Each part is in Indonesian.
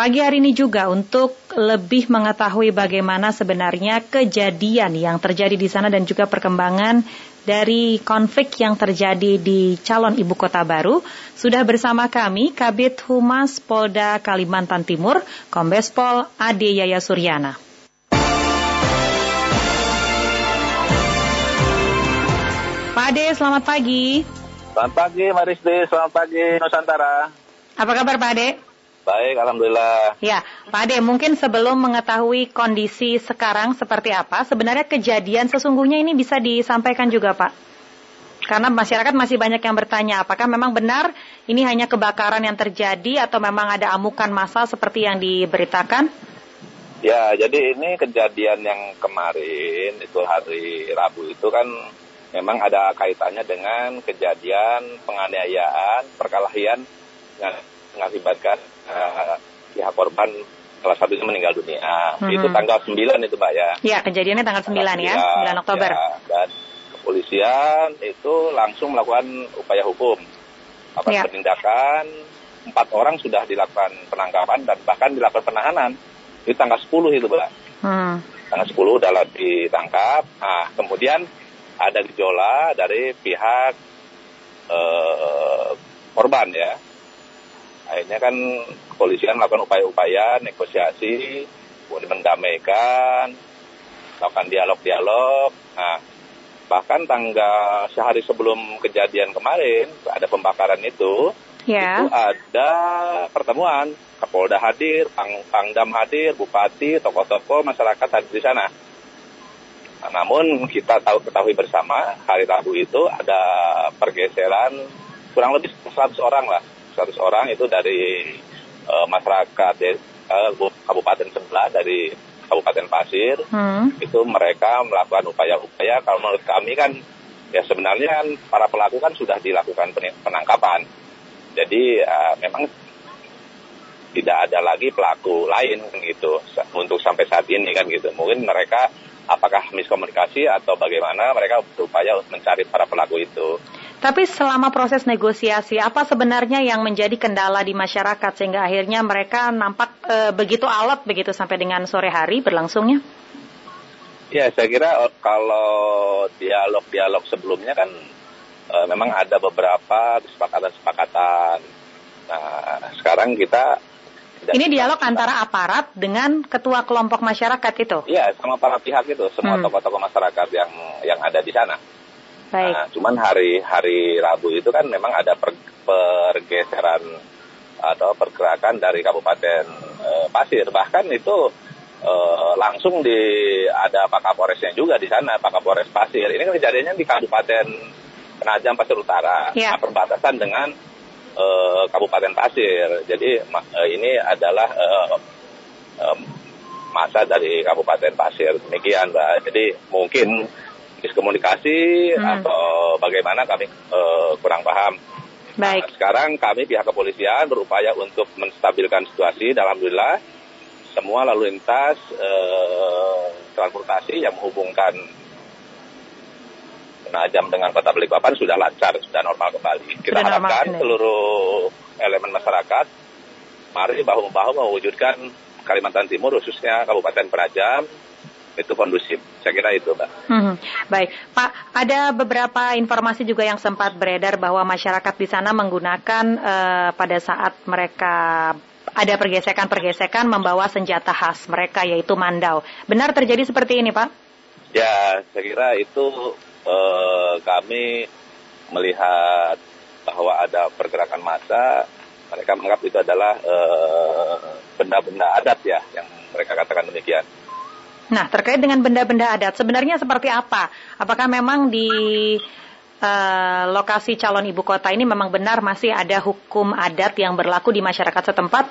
pagi hari ini juga untuk lebih mengetahui bagaimana sebenarnya kejadian yang terjadi di sana dan juga perkembangan dari konflik yang terjadi di calon ibu kota baru. Sudah bersama kami Kabit Humas Polda Kalimantan Timur, Kombes Pol Ade Yaya Suryana. Pak Ade, selamat pagi. Selamat pagi Marisdi, selamat pagi Nusantara. Apa kabar Pak Ade? Baik, Alhamdulillah. Ya, Pak Ade, mungkin sebelum mengetahui kondisi sekarang seperti apa, sebenarnya kejadian sesungguhnya ini bisa disampaikan juga Pak? Karena masyarakat masih banyak yang bertanya, apakah memang benar ini hanya kebakaran yang terjadi atau memang ada amukan massa seperti yang diberitakan? Ya, jadi ini kejadian yang kemarin, itu hari Rabu itu kan memang ada kaitannya dengan kejadian penganiayaan, perkelahian yang mengakibatkan uh, pihak korban salah satu itu meninggal dunia. Hmm. Itu tanggal 9 itu Mbak ya. Iya, kejadiannya tanggal 9 ya, 9 Oktober. Ya, dan kepolisian itu langsung melakukan upaya hukum. Apa ya. penindakan, empat orang sudah dilakukan penangkapan dan bahkan dilakukan penahanan. Itu tanggal 10 itu Mbak. Hmm. Tanggal 10 udah ditangkap. Nah, kemudian ada gejolak dari pihak uh, korban ya. Akhirnya kan kepolisian melakukan upaya-upaya negosiasi, kemudian mendamaikan, melakukan dialog-dialog. Nah, bahkan tanggal sehari sebelum kejadian kemarin ada pembakaran itu, ya. itu ada pertemuan Kapolda hadir, Pang, Pangdam hadir, Bupati, tokoh-tokoh masyarakat hadir di sana. Nah, namun kita tahu ketahui bersama hari Rabu itu ada pergeseran kurang lebih 100 orang lah, 100 orang itu dari uh, masyarakat uh, Kabupaten sebelah dari Kabupaten Pasir, hmm. itu mereka melakukan upaya-upaya. Kalau menurut kami kan ya sebenarnya kan para pelaku kan sudah dilakukan penangkapan. Jadi uh, memang tidak ada lagi pelaku lain gitu untuk sampai saat ini kan gitu. Mungkin mereka apakah miskomunikasi atau bagaimana mereka berupaya mencari para pelaku itu. Tapi selama proses negosiasi, apa sebenarnya yang menjadi kendala di masyarakat sehingga akhirnya mereka nampak e, begitu alot begitu sampai dengan sore hari berlangsungnya? Ya, saya kira oh, kalau dialog-dialog sebelumnya kan e, memang ada beberapa kesepakatan-kesepakatan. Nah, sekarang kita ini dialog antara aparat dengan ketua kelompok masyarakat itu? Iya, sama para pihak itu, semua hmm. tokoh-tokoh masyarakat yang yang ada di sana. Baik. Nah, cuman hari hari Rabu itu kan memang ada per, pergeseran atau pergerakan dari Kabupaten e, Pasir. Bahkan itu e, langsung di ada Pak Kapolresnya juga di sana, Pak Kapolres Pasir. Ini kan kejadiannya di Kabupaten Penajam Pasir Utara, ya. nah, perbatasan dengan uh, Kabupaten Pasir. Jadi uh, ini adalah uh, um, masa dari Kabupaten Pasir. Demikian, Mbak. Jadi mungkin miskomunikasi hmm. atau bagaimana kami uh, kurang paham. Baik. Nah, sekarang kami pihak kepolisian berupaya untuk menstabilkan situasi. Alhamdulillah semua lalu lintas uh, transportasi yang menghubungkan Penajam dengan Kota Balikpapan sudah lancar, sudah normal kembali. Kita sudah harapkan normal, seluruh elemen masyarakat mari bahu-bahu mewujudkan Kalimantan Timur khususnya Kabupaten Penajam itu kondusif. Saya kira itu, Mbak. Hmm, baik, Pak. Ada beberapa informasi juga yang sempat beredar bahwa masyarakat di sana menggunakan uh, pada saat mereka ada pergesekan-pergesekan membawa senjata khas mereka yaitu mandau. Benar terjadi seperti ini, Pak? Ya, saya kira itu eh, kami melihat bahwa ada pergerakan massa, mereka menganggap itu adalah eh, benda-benda eh, adat ya, yang mereka katakan demikian. Nah, terkait dengan benda-benda adat, sebenarnya seperti apa? Apakah memang di uh, lokasi calon ibu kota ini memang benar masih ada hukum adat yang berlaku di masyarakat setempat?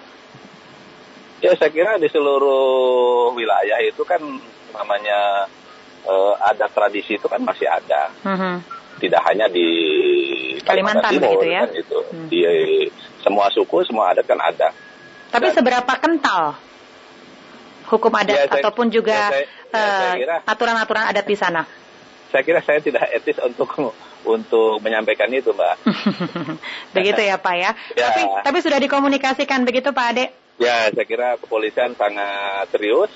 Ya, saya kira di seluruh wilayah itu kan namanya uh, ada tradisi itu kan masih ada. Uh-huh. Tidak hanya di Kalimantan, Kalimantan Timur, ya. Kan itu. Hmm. Di semua suku, semua adat kan ada. Tapi Dan, seberapa kental hukum adat ya, saya, ataupun juga ya, ya, uh, aturan-aturan adat di sana? Saya kira saya tidak etis untuk untuk menyampaikan itu, Mbak. begitu ya, Pak ya. ya. Tapi tapi sudah dikomunikasikan begitu, Pak Ade? Ya, saya kira kepolisian sangat serius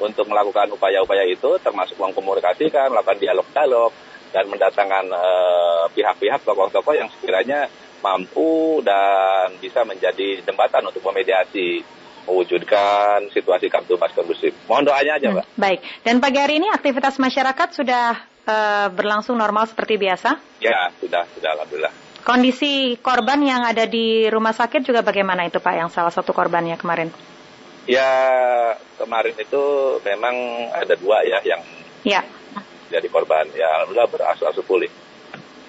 untuk melakukan upaya-upaya itu, termasuk mengkomunikasikan, melakukan dialog-dialog, dan mendatangkan eh, pihak-pihak tokoh-tokoh yang sekiranya mampu dan bisa menjadi jembatan untuk memediasi mewujudkan situasi kamtibmas kondusif. Mohon doanya aja, Mbak. Hmm, baik. Dan pagi hari ini aktivitas masyarakat sudah uh, berlangsung normal seperti biasa? Ya, sudah, sudah alhamdulillah. Kondisi korban yang ada di rumah sakit juga bagaimana itu Pak, yang salah satu korbannya kemarin? Ya, kemarin itu memang ada dua ya yang ya. jadi korban. Ya, alhamdulillah berasu-asu pulih.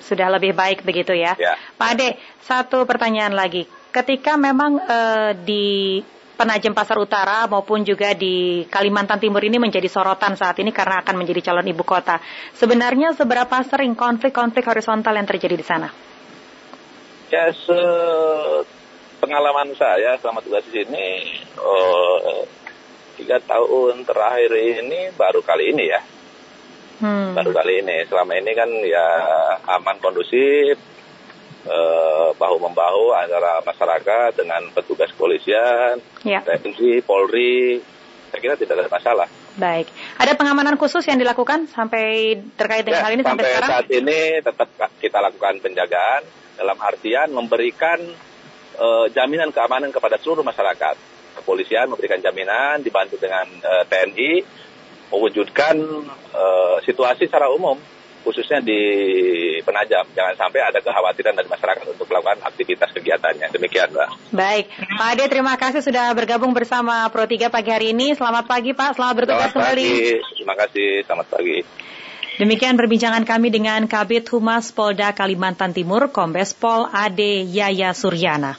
Sudah lebih baik begitu ya? ya. Pak Ade, satu pertanyaan lagi. Ketika memang uh, di Penajem Pasar Utara maupun juga di Kalimantan Timur ini menjadi sorotan saat ini karena akan menjadi calon ibu kota. Sebenarnya seberapa sering konflik-konflik horizontal yang terjadi di sana? Ya, se pengalaman saya selama tugas di sini, oh, tiga tahun terakhir ini baru kali ini ya. Hmm. Baru kali ini. Selama ini kan ya aman kondusif, eh, bahu membahu antara masyarakat dengan petugas kepolisian, ya. TNI, Polri. Saya kira tidak ada masalah. Baik. Ada pengamanan khusus yang dilakukan sampai terkait dengan ya, hal ini sampai, sampai sekarang? saat ini tetap kita lakukan penjagaan dalam artian memberikan uh, jaminan keamanan kepada seluruh masyarakat. Kepolisian memberikan jaminan dibantu dengan uh, eh, TNI mewujudkan uh, situasi secara umum khususnya di Penajam. Jangan sampai ada kekhawatiran dari masyarakat untuk melakukan aktivitas kegiatannya. Demikian, Mbak. Baik. Pak Ade, terima kasih sudah bergabung bersama Pro 3 pagi hari ini. Selamat pagi, Pak. Selamat bertugas Selamat kembali. Pagi. Terima kasih. Selamat pagi. Demikian perbincangan kami dengan Kabit Humas Polda Kalimantan Timur, Kombes Pol Ade Yaya Suryana.